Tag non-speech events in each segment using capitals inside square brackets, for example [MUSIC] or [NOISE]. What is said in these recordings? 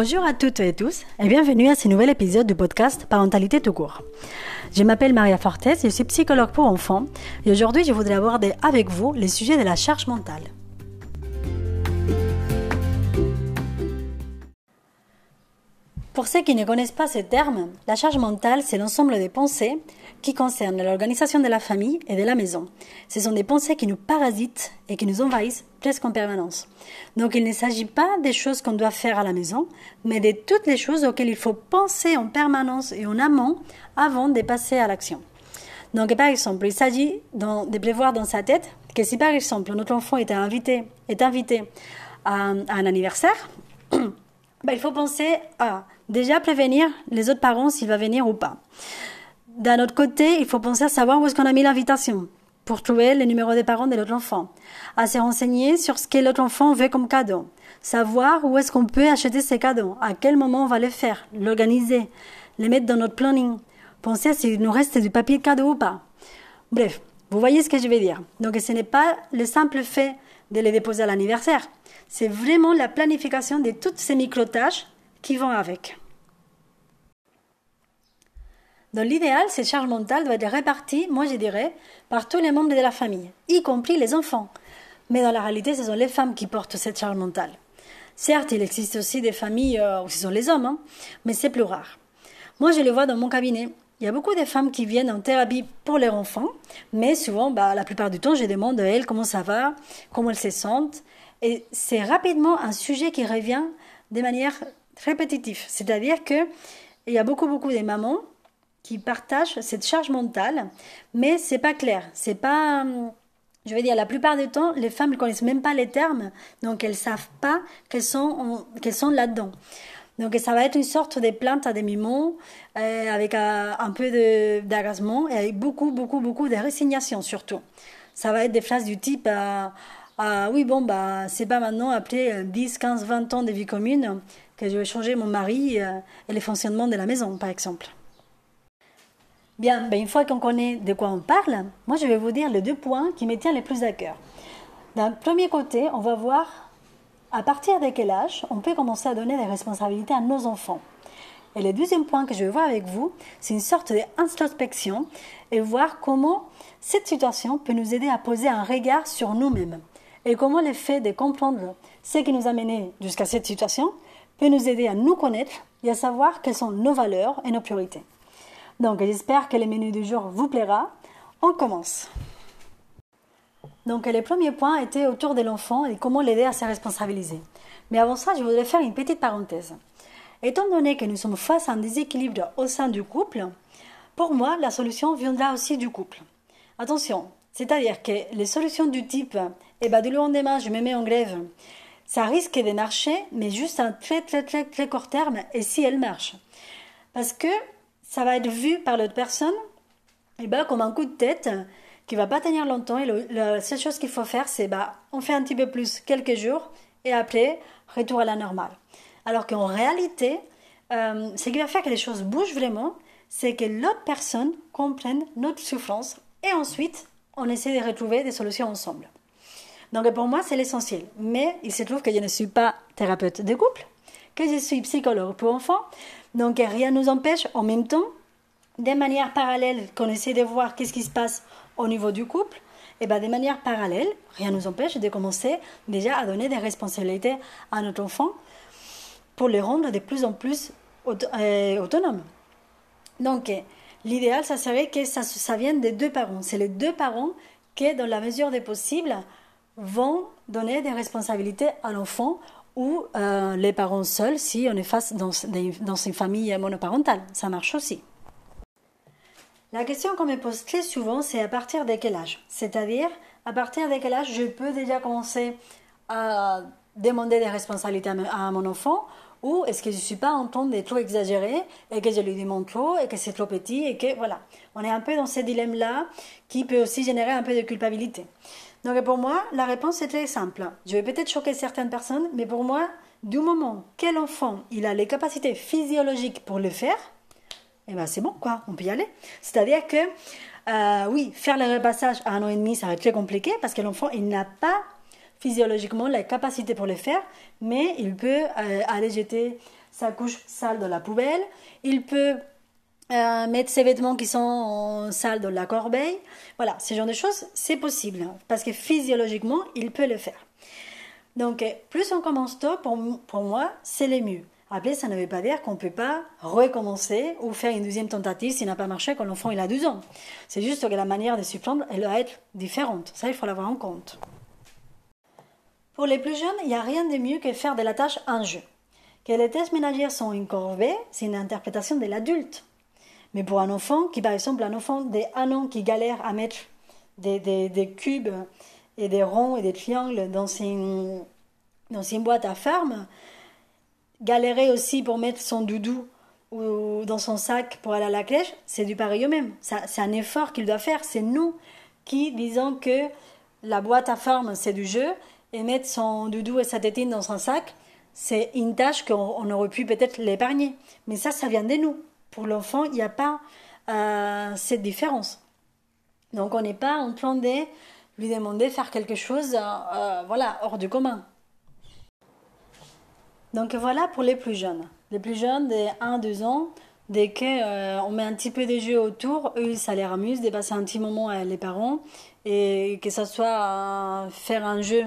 Bonjour à toutes et tous et bienvenue à ce nouvel épisode du podcast Parentalité tout court. Je m'appelle Maria Fortes, je suis psychologue pour enfants et aujourd'hui je voudrais aborder avec vous le sujet de la charge mentale. Pour ceux qui ne connaissent pas ce terme, la charge mentale, c'est l'ensemble des pensées qui concernent l'organisation de la famille et de la maison. Ce sont des pensées qui nous parasitent et qui nous envahissent presque en permanence. Donc il ne s'agit pas des choses qu'on doit faire à la maison, mais de toutes les choses auxquelles il faut penser en permanence et en amont avant de passer à l'action. Donc par exemple, il s'agit de prévoir dans sa tête que si par exemple notre enfant est invité, est invité à, un anniversaire, [CLEARS THROAT] ben, il faut penser à déjà prévenir les autres parents s'il va venir ou pas. D'un autre côté, il faut penser à savoir où est-ce qu'on a mis l'invitation pour trouver le numéro des parents de l'autre enfant, à se renseigner sur ce que l'autre enfant veut comme cadeau, savoir où est-ce qu'on peut acheter ces cadeaux, à quel moment on va les faire, l'organiser, les mettre dans notre planning, penser s'il nous reste du papier de cadeau ou pas. Bref, vous voyez ce que je veux dire. Donc ce n'est pas le simple fait de les déposer à l'anniversaire, c'est vraiment la planification de toutes ces micro-tâches qui vont avec. Dans l'idéal, cette charge mentale doit être répartie, moi je dirais, par tous les membres de la famille, y compris les enfants. Mais dans la réalité, ce sont les femmes qui portent cette charge mentale. Certes, il existe aussi des familles euh, où ce sont les hommes, hein, mais c'est plus rare. Moi, je le vois dans mon cabinet. Il y a beaucoup de femmes qui viennent en thérapie pour leurs enfants, mais souvent, bah, la plupart du temps, je demande à elles comment ça va, comment elles se sentent. Et c'est rapidement un sujet qui revient de manière répétitive. C'est-à-dire qu'il y a beaucoup, beaucoup de mamans qui partagent cette charge mentale, mais c'est pas clair. C'est pas. Je veux dire, la plupart du temps, les femmes ne connaissent même pas les termes, donc elles savent pas qu'elles sont là-dedans. Donc ça va être une sorte de plainte à demi-mot, euh, avec un, un peu d'agacement et avec beaucoup, beaucoup, beaucoup de résignation surtout. Ça va être des phrases du type euh, ah oui, bon, bah, c'est pas maintenant, après 10, 15, 20 ans de vie commune, que je vais changer mon mari euh, et le fonctionnement de la maison, par exemple. Bien, ben une fois qu'on connaît de quoi on parle, moi je vais vous dire les deux points qui me tiennent le plus à cœur. D'un premier côté, on va voir à partir de quel âge on peut commencer à donner des responsabilités à nos enfants? Et le deuxième point que je vais voir avec vous, c'est une sorte d'introspection et voir comment cette situation peut nous aider à poser un regard sur nous-mêmes et comment le fait de comprendre ce qui nous a menés jusqu'à cette situation peut nous aider à nous connaître et à savoir quelles sont nos valeurs et nos priorités. Donc j'espère que le menu du jour vous plaira. On commence. Donc le premier point était autour de l'enfant et comment l'aider à se responsabiliser. Mais avant ça, je voudrais faire une petite parenthèse. Étant donné que nous sommes face à un déséquilibre au sein du couple, pour moi, la solution viendra aussi du couple. Attention, c'est-à-dire que les solutions du type eh ben, du lendemain, je me mets en grève, ça risque de marcher, mais juste un très très très très court terme, et si elle marche. Parce que ça va être vu par l'autre personne eh ben, comme un coup de tête qui va pas tenir longtemps, et la seule chose qu'il faut faire, c'est bah, on fait un petit peu plus quelques jours, et après, retour à la normale. Alors qu'en réalité, euh, ce qui va faire que les choses bougent vraiment, c'est que l'autre personne comprenne notre souffrance, et ensuite, on essaie de retrouver des solutions ensemble. Donc pour moi, c'est l'essentiel. Mais il se trouve que je ne suis pas thérapeute de couple, que je suis psychologue pour enfants. Donc rien ne nous empêche en même temps, de manière parallèle, qu'on essaie de voir qu'est-ce qui se passe au niveau du couple, et bien de manière parallèle, rien ne nous empêche de commencer déjà à donner des responsabilités à notre enfant pour les rendre de plus en plus euh, autonomes. Donc L'idéal, ça serait que ça, vienne des deux parents. C'est les deux parents qui, dans la mesure des possibles, vont donner des responsabilités à l'enfant ou euh, les parents seuls si on est face dans une famille monoparentale. Ça marche aussi. La question qu'on me pose très souvent, c'est à partir de quel âge? C'est-à-dire, à partir de quel âge je peux déjà commencer à demander des responsabilités à mon enfant? Ou est-ce que je ne suis pas en train de trop exagérer et que je lui demande trop et que c'est trop petit et que voilà. On est un peu dans ce dilemme-là qui peut aussi générer un peu de culpabilité. Donc pour moi, la réponse est très simple. Je vais peut-être choquer certaines personnes, mais pour moi, du moment quel enfant il a les capacités physiologiques pour le faire, eh ben c'est bon quoi, on peut y aller. C'est-à-dire que euh, oui, faire le repassage à un an et demi, ça va être très compliqué parce que l'enfant il n'a pas physiologiquement la capacité pour le faire, mais il peut euh, aller jeter sa couche sale dans la poubelle, il peut euh, mettre ses vêtements qui sont sales dans la corbeille. Voilà, ce genre de choses, c'est possible, parce que physiologiquement, il peut le faire. Donc, plus on commence tôt, pour, pour moi, c'est le mieux. Après, ça ne veut pas dire qu'on ne peut pas recommencer ou faire une deuxième tentative s'il n'a pas marché quand l'enfant il a 12 ans. C'est juste que la manière de s'y prendre, elle doit être différente. Ça, il faut l'avoir en compte. Pour les plus jeunes, il n'y a rien de mieux que faire de la tâche un jeu. Que les tests ménagères sont une corvée, c'est une interprétation de l'adulte. Mais pour un enfant, qui par exemple, un enfant d'un an qui galère à mettre des, des, cubes et des ronds et des triangles dans une, dans une boîte à ferme, galérer aussi pour mettre son doudou ou dans son sac pour aller à la crèche, c'est du pareil au même. C'est un effort qu'il doit faire. C'est nous qui disons que la boîte à forme, c'est du jeu, et mettre son doudou et sa tétine dans son sac, c'est une tâche qu'on aurait pu peut-être l'épargner. Mais ça, ça vient de nous. Pour l'enfant, il n'y a pas euh, cette différence. Donc on n'est pas en train de lui demander de faire quelque chose euh, voilà, hors du commun. Donc voilà pour les plus jeunes. Les plus jeunes, des 1-2 ans, dès qu'on euh, met un petit peu de jeux autour, eux, ça les amuse de passer un petit moment avec les parents. Et que ce soit faire un jeu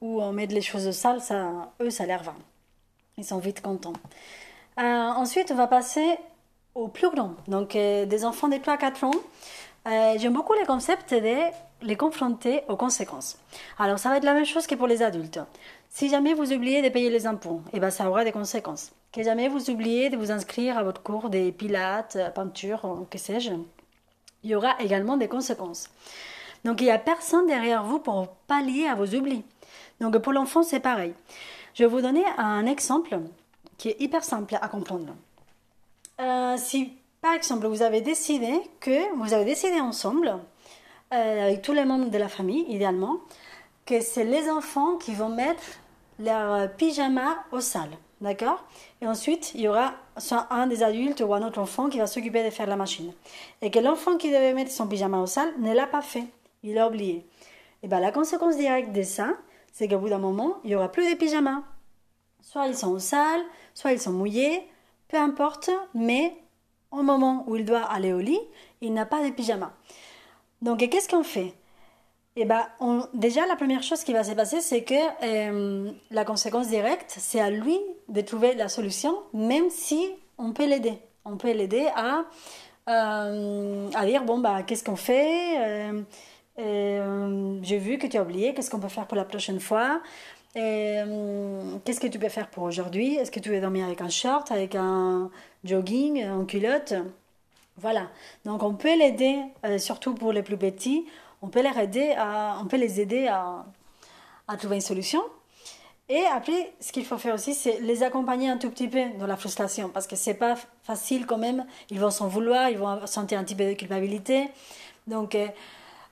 ou on met les choses sales, ça, eux, ça leur va. Ils sont vite contents. Euh, ensuite, on va passer aux plus grands. Donc, euh, des enfants de 3 4 ans. J'aime beaucoup le concept de les confronter aux conséquences. Alors, ça va être la même chose que pour les adultes. Si jamais vous oubliez de payer les impôts, eh ben, ça aura des conséquences. Que jamais vous oubliez de vous inscrire à votre cours des pilates, euh, peinture, que sais-je, il y aura également des conséquences. Donc il n'y a personne derrière vous pour pallier à vos oublis. Donc pour l'enfant, c'est pareil. Je vais vous donner un exemple qui est hyper simple à comprendre. Euh, si par exemple vous avez décidé que vous avez décidé ensemble, euh, avec tous les membres de la famille, idéalement, que c'est les enfants qui vont mettre leur pyjama au salle. D'accord? Et ensuite, il y aura soit un des adultes ou un autre enfant qui va s'occuper de faire la machine. Et que l'enfant qui devait mettre son pyjama au salle ne l'a pas fait. Il a oublié. Et bien, la conséquence directe de ça, c'est qu'au bout d'un moment, il n'y aura plus de pyjamas. Soit ils sont au salle, soit ils sont mouillés, peu importe, mais au moment où il doit aller au lit, il n'a pas de pyjama. Donc, qu'est-ce qu'on fait? Eh ben, déjà, la première chose qui va se passer, c'est que euh, la conséquence directe, c'est à lui de trouver la solution, même si on peut l'aider. On peut l'aider à, euh, à dire, bon, bah, qu'est-ce qu'on fait euh, J'ai vu que tu as oublié, qu'est-ce qu'on peut faire pour la prochaine fois Qu'est-ce que tu peux faire pour aujourd'hui Est-ce que tu veux dormir avec un short, avec un jogging, en culotte? Voilà. Donc, on peut l'aider, surtout pour les plus petits on peut les aider à, on peut les aider à trouver une solution. Et après, ce qu'il faut faire aussi, c'est les accompagner un tout petit peu dans la frustration, parce que c'est pas facile quand même. Ils vont s'en vouloir, ils vont sentir un petit peu de culpabilité. Donc, euh,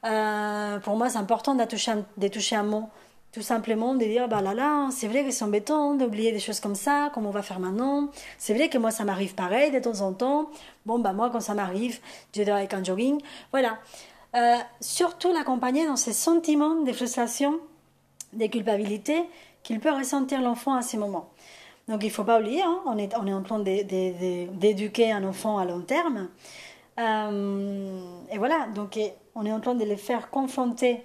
euh, pour moi, c'est important de toucher, un, de toucher un mot, tout simplement de dire, bah là là, c'est vrai que c'est embêtant d'oublier des choses comme ça, comment on va faire maintenant. C'est vrai que moi, ça m'arrive pareil de temps en temps. Bon, bah moi, quand ça m'arrive, je dois avec un jogging. Voilà. Euh, surtout l'accompagner dans ces sentiments de frustration, de culpabilité qu'il peut ressentir l'enfant à ces moments. Donc il ne faut pas oublier, hein, on, est, on est en train d'éduquer un enfant à long terme. Euh, et voilà, donc on est en train de les faire confronter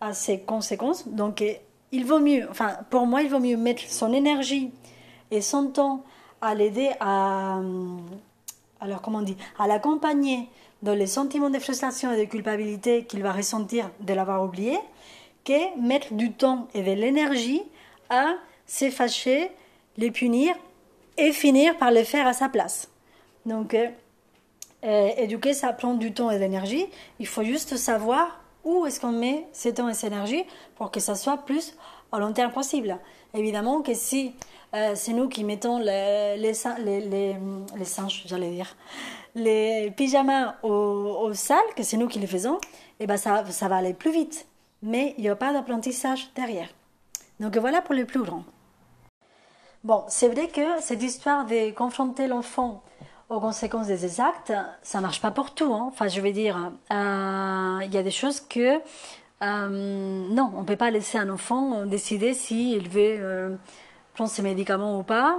à ces conséquences. Donc il vaut mieux, enfin pour moi, il vaut mieux mettre son énergie et son temps à l'aider à, alors comment on dit, à l'accompagner dans les sentiments de frustration et de culpabilité qu'il va ressentir de l'avoir oublié, que mettre du temps et de l'énergie à s'effacer, les punir et finir par les faire à sa place. Donc, euh, euh, éduquer, ça prend du temps et de l'énergie. Il faut juste savoir où est-ce qu'on met ce temps et cette énergie pour que ça soit plus à long terme possible. Évidemment que si euh, c'est nous qui mettons les, les, les, les singes, j'allais dire, les pyjamas aux, aux salles, que c'est nous qui les faisons, et eh ben ça, ça va aller plus vite. Mais il n'y a pas d'apprentissage derrière. Donc voilà pour les plus grands. Bon, c'est vrai que cette histoire de confronter l'enfant aux conséquences des actes, ça marche pas pour tout. Hein. Enfin, je veux dire, euh, il y a des choses que euh, non, on peut pas laisser un enfant décider s'il veut prendre ses médicaments ou pas.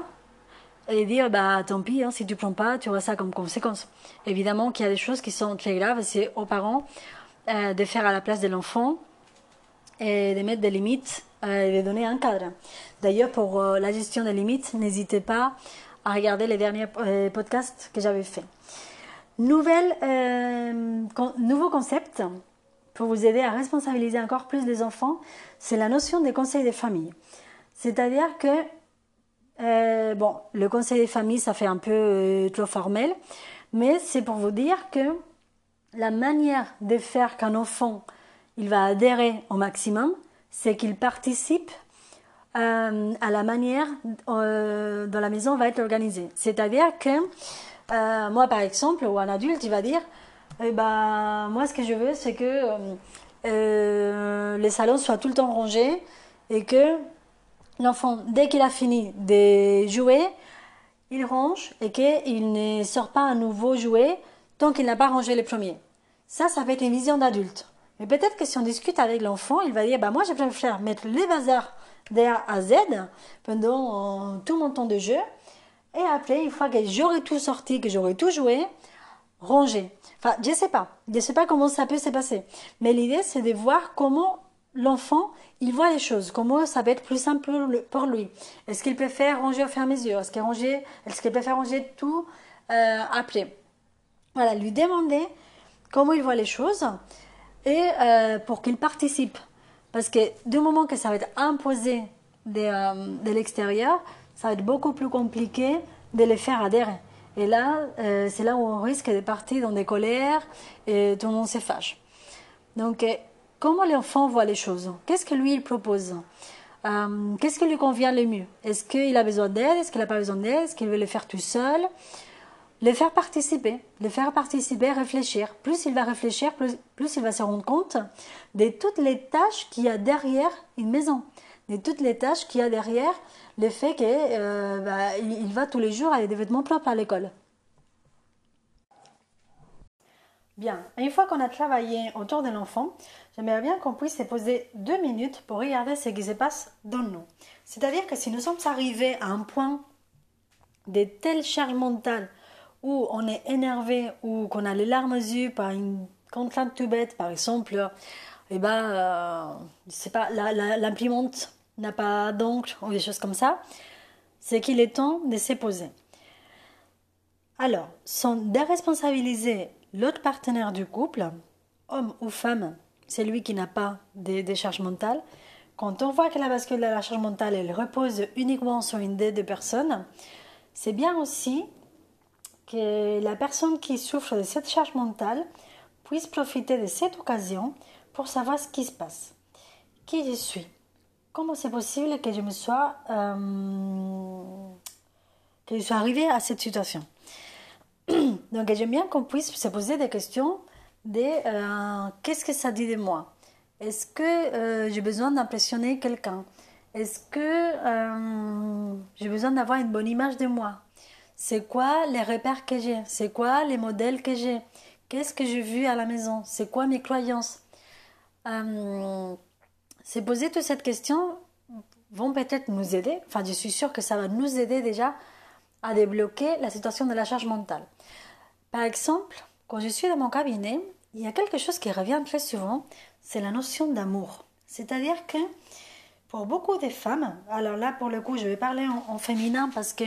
et dire bah tant pis hein, si tu prends pas tu auras ça comme conséquence. Évidemment qu'il y a des choses qui sont très graves c'est aux parents euh, de faire à la place de l'enfant et de mettre des limites euh, et de donner un cadre. D'ailleurs pour euh, la gestion des limites n'hésitez pas à regarder les derniers podcasts que j'avais fait Nouvelle, nouveau concept pour vous aider à responsabiliser encore plus les enfants c'est la notion des conseils des familles c'est-à-dire que euh, bon, le conseil des familles, ça fait un peu euh, trop formel, mais c'est pour vous dire que la manière de faire qu'un enfant il va adhérer au maximum, c'est qu'il participe euh, à la manière dont la maison va être organisée. C'est-à-dire que moi, par exemple, ou un adulte, il va dire, eh ben, moi, ce que je veux, c'est que les salons soient tout le temps rangés et que l'enfant, dès qu'il a fini de jouer, il range et qu'il ne sort pas un nouveau jouet tant qu'il n'a pas rangé les premiers. Ça, ça va être une vision d'adulte. Mais peut-être que si on discute avec l'enfant, il va dire, bah moi je préfère mettre les bazars d'A à Z pendant euh, tout mon temps de jeu. Et après, une fois que j'aurai tout sorti, que j'aurai tout joué, ranger. Enfin, je sais pas. Je sais pas comment ça peut se passer. Mais l'idée, c'est de voir comment l'enfant, il voit les choses, comment ça va être plus simple pour lui. Est-ce qu'il préfère ranger au fur et à mesure? Est-ce qu'il qu'il préfère ranger tout euh, Voilà, lui demander comment il voit les choses et euh, pour qu'il participe. Parce que du moment que ça va être imposé de, euh, de l'extérieur, ça va être beaucoup plus compliqué de les faire adhérer. Et là, c'est là où on risque de partir dans des colères et tout le monde se fâche. Donc, comment l'enfant voit les choses? Qu'est-ce que lui il propose? Euh, Qu'est-ce qui lui convient le mieux? Est-ce qu'il a besoin d'aide? Est-ce qu'il n'a pas besoin d'aide? Est-ce qu'il veut le faire tout seul? Le faire participer, le faire participer, réfléchir. Plus il va réfléchir, plus, il va se rendre compte de toutes les tâches qu'il y a derrière une maison, de toutes les tâches qu'il y a derrière le fait qu'il euh, bah, va tous les jours avec des vêtements propres à l'école. Bien, une fois qu'on a travaillé autour de l'enfant, j'aimerais bien qu'on puisse se poser deux minutes pour regarder ce qui se passe dans nous. C'est-à-dire que si nous sommes arrivés à un point de telle charge mentale où on est énervé ou qu'on a les larmes aux yeux par une contrainte tout bête, par exemple, eh ben, euh, c'est pas, l'imprimante n'a pas d'encre ou des choses comme ça, c'est qu'il est temps de se poser. Alors, sans déresponsabiliser l'autre partenaire du couple, homme ou femme, c'est lui qui n'a pas de, charge mentale, quand on voit que la bascule de la charge mentale elle repose uniquement sur une des deux personnes, c'est bien aussi que la personne qui souffre de cette charge mentale puisse profiter de cette occasion pour savoir ce qui se passe. Qui je suis? Comment c'est possible que je me sois euh, que je sois arrivée à cette situation? [CLEARS THROAT] Donc j'aime bien qu'on puisse se poser des questions de euh, qu'est-ce que ça dit de moi? Est-ce que euh, j'ai besoin d'impressionner quelqu'un? Est-ce que euh, j'ai besoin d'avoir une bonne image de moi? C'est quoi les repères que j'ai? C'est quoi les modèles que j'ai? Qu'est-ce que j'ai vu à la maison? C'est quoi mes croyances? Se poser toutes ces questions vont peut-être nous aider, enfin je suis sûre que ça va nous aider déjà à débloquer la situation de la charge mentale. Par exemple, quand je suis dans mon cabinet, il y a quelque chose qui revient très souvent, c'est la notion d'amour. C'est-à-dire que pour beaucoup de femmes, alors là pour le coup je vais parler en, féminin parce que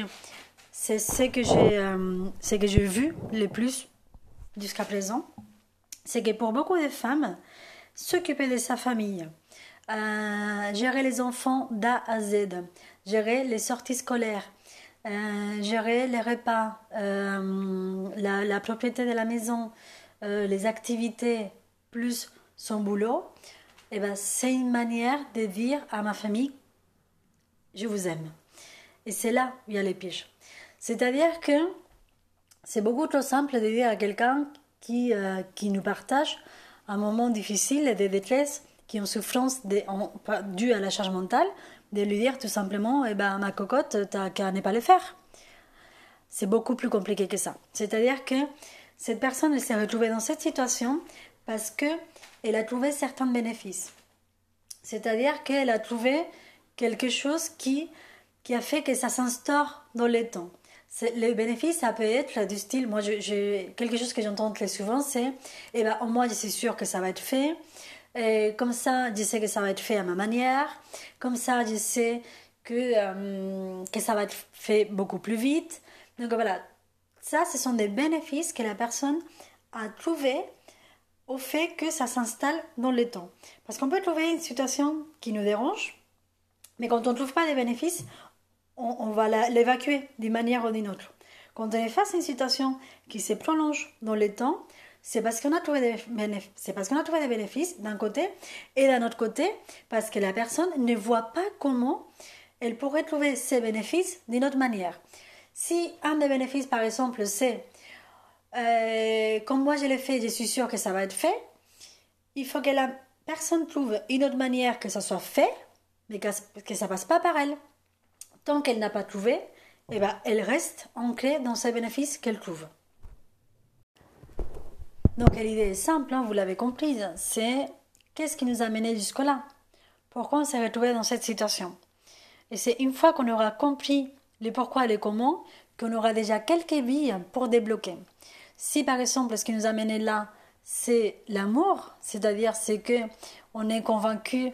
c'est ce que j'ai euh, que j'ai vu le plus jusqu'à présent, c'est que pour beaucoup de femmes, s'occuper de sa famille, euh, gérer les enfants d'A à Z, gérer les sorties scolaires, euh, gérer les repas, euh, la, propriété de la maison, euh, les activités, plus son boulot, et eh ben, c'est une manière de dire à ma famille, je vous aime. Et c'est là où il y a les pièges. C'est-à-dire que c'est beaucoup trop simple de dire à quelqu'un qui, qui nous partage un moment difficile et de détresse, qui ont souffrance due à la charge mentale, de lui dire tout simplement, eh ben, ma cocotte, t'as qu'à ne pas le faire. C'est beaucoup plus compliqué que ça. C'est-à-dire que cette personne, s'est retrouvée dans cette situation parce que elle a trouvé certains bénéfices. C'est-à-dire qu'elle a trouvé quelque chose qui, qui a fait que ça s'instaure dans le temps. les bénéfices, ça peut être du style, moi, quelque chose que j'entends très souvent, c'est, eh ben, au moins, je suis sûre que ça va être fait. Comme ça, je sais que ça va être fait à ma manière. Comme ça, je sais que, euh, que ça va être fait beaucoup plus vite. Donc voilà, ça, ce sont des bénéfices que la personne a trouvés au fait que ça s'installe dans le temps. Parce qu'on peut trouver une situation qui nous dérange, mais quand on ne trouve pas des bénéfices, on, va l'évacuer d'une manière ou d'une autre. Quand on est face à une situation qui se prolonge dans le temps, c'est parce qu'on a trouvé des bénéfices, c'est parce qu'on a trouvé des bénéfices d'un côté et d'un autre côté parce que la personne ne voit pas comment elle pourrait trouver ces bénéfices d'une autre manière. Si un des bénéfices, par exemple, c'est euh, comme moi je l'ai fait, je suis sûre que ça va être fait, il faut que la personne trouve une autre manière que ça soit fait, mais que, que ça passe pas par elle. Tant qu'elle n'a pas trouvé, eh ben, elle reste ancrée dans ses bénéfices qu'elle trouve. Donc l'idée est simple, hein, vous l'avez comprise, c'est qu'est-ce qui nous a mené jusque-là? Pourquoi on s'est retrouvé dans cette situation? Et c'est une fois qu'on aura compris les pourquoi et les comment qu'on aura déjà quelques billes pour débloquer. Si par exemple ce qui nous a mené là, c'est l'amour, c'est-à-dire c'est que on est convaincu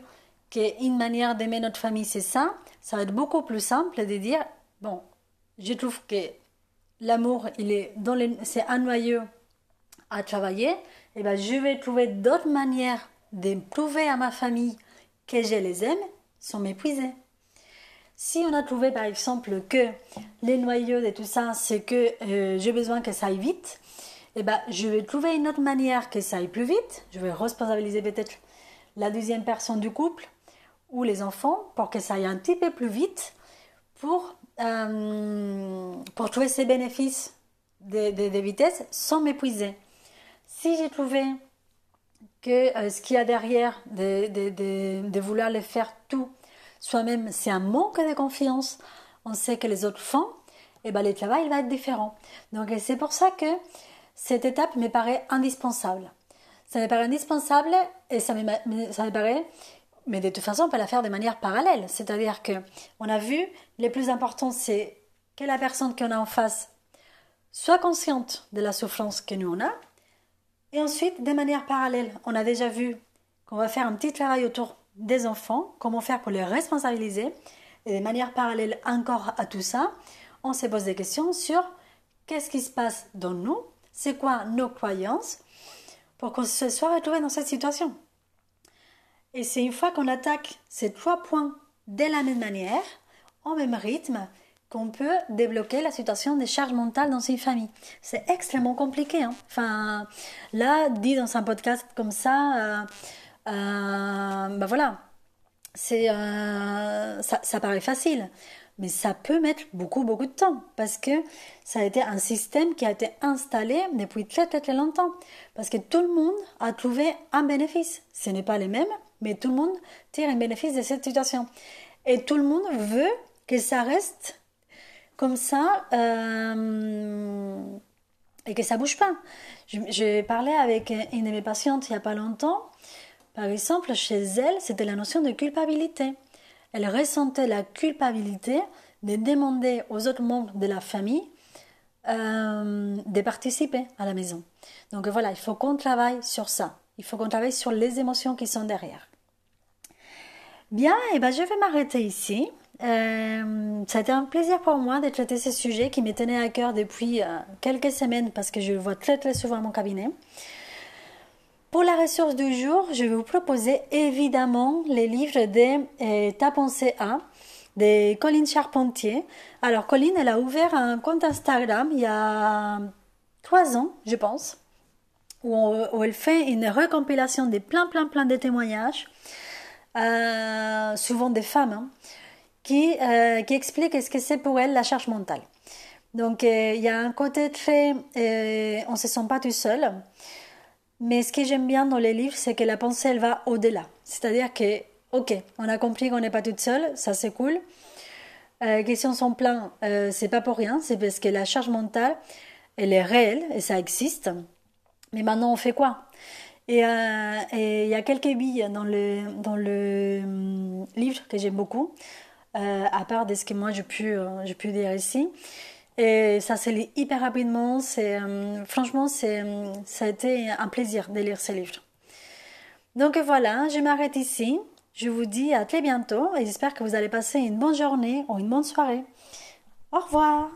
qu'une manière d'aimer notre famille c'est ça, ça va être beaucoup plus simple de dire bon, je trouve que l'amour il est dans c'est un noyau à travailler, eh ben je vais trouver d'autres manières de prouver à ma famille que je les aime sans m'épuiser. Si on a trouvé par exemple que les noyaux de tout ça, c'est que euh, j'ai besoin que ça aille vite, eh ben, je vais trouver une autre manière que ça aille plus vite. Je vais responsabiliser peut-être la deuxième personne du couple ou les enfants pour que ça aille un petit peu plus vite pour, euh, pour trouver ces bénéfices de, de vitesse sans m'épuiser. Si j'ai trouvé que euh, ce qu'il y a derrière de, vouloir le faire tout soi-même, c'est un manque de confiance, on sait que les autres font, et eh ben le travail va être différent. Donc c'est pour ça que cette étape me paraît indispensable. Ça me paraît indispensable et ça me, ça me paraît, mais de toute façon, on peut la faire de manière parallèle. C'est-à-dire que on a vu, le plus important, c'est que la personne qu'on a en face soit consciente de la souffrance que nous on a, et ensuite, de manière parallèle, on a déjà vu qu'on va faire un petit travail autour des enfants, comment faire pour les responsabiliser. Et de manière parallèle encore à tout ça, on se pose des questions sur qu'est-ce qui se passe dans nous, c'est quoi nos croyances, pour qu'on se soit retrouvé dans cette situation. Et c'est une fois qu'on attaque ces trois points de la même manière, au même rythme, qu'on peut débloquer la situation des charges mentales dans une famille. C'est extrêmement compliqué. Hein. Enfin, là, dit dans un podcast comme ça, euh, euh, bah voilà, c'est, euh, ça, ça, paraît facile, mais ça peut mettre beaucoup, beaucoup de temps parce que ça a été un système qui a été installé depuis très, très, très longtemps. Parce que tout le monde a trouvé un bénéfice. Ce n'est pas les mêmes, mais tout le monde tire un bénéfice de cette situation. Et tout le monde veut que ça reste comme ça euh, et que ça bouge pas. J'ai parlé avec une de mes patientes il n'y a pas longtemps. Par exemple, chez elle, c'était la notion de culpabilité. Elle ressentait la culpabilité de demander aux autres membres de la famille euh, de participer à la maison. Donc voilà, il faut qu'on travaille sur ça. Il faut qu'on travaille sur les émotions qui sont derrière. Bien, et eh ben je vais m'arrêter ici. Euh, un plaisir pour moi de traiter ce sujet qui me à cœur depuis euh, quelques semaines parce que je le vois très très souvent à mon cabinet. Pour la ressource du jour, je vais vous proposer évidemment les livres de euh, Ta pensée A de Colline Charpentier. Alors Colline, elle a ouvert un compte Instagram il y a trois ans, je pense, où, elle fait une recompilation de plein plein plein de témoignages, euh, souvent des femmes, hein, qui, euh, qui expliquent ce que c'est pour elle la charge mentale. Donc euh, il y a un côté très, on se sent pas tout seul. Mais ce que j'aime bien dans les livres, c'est que la pensée, elle va au-delà. C'est-à-dire que Ok, on a compris qu'on n'est pas toute seule, ça c'est cool. Euh, question sans plan, euh, c'est pas pour rien, c'est parce que la charge mentale, elle est réelle et ça existe. Mais maintenant, on fait quoi? Euh, Et il y a quelques billes dans le, dans le hum, livre que j'aime beaucoup, à part de ce que moi j'ai pu, j'ai pu dire ici. Et ça se lit hyper rapidement. C'est, euh, franchement, c'est, ça a été un plaisir de lire ce livre. Donc voilà, je m'arrête ici. Je vous dis à très bientôt et j'espère que vous allez passer une bonne journée ou une bonne soirée. Au revoir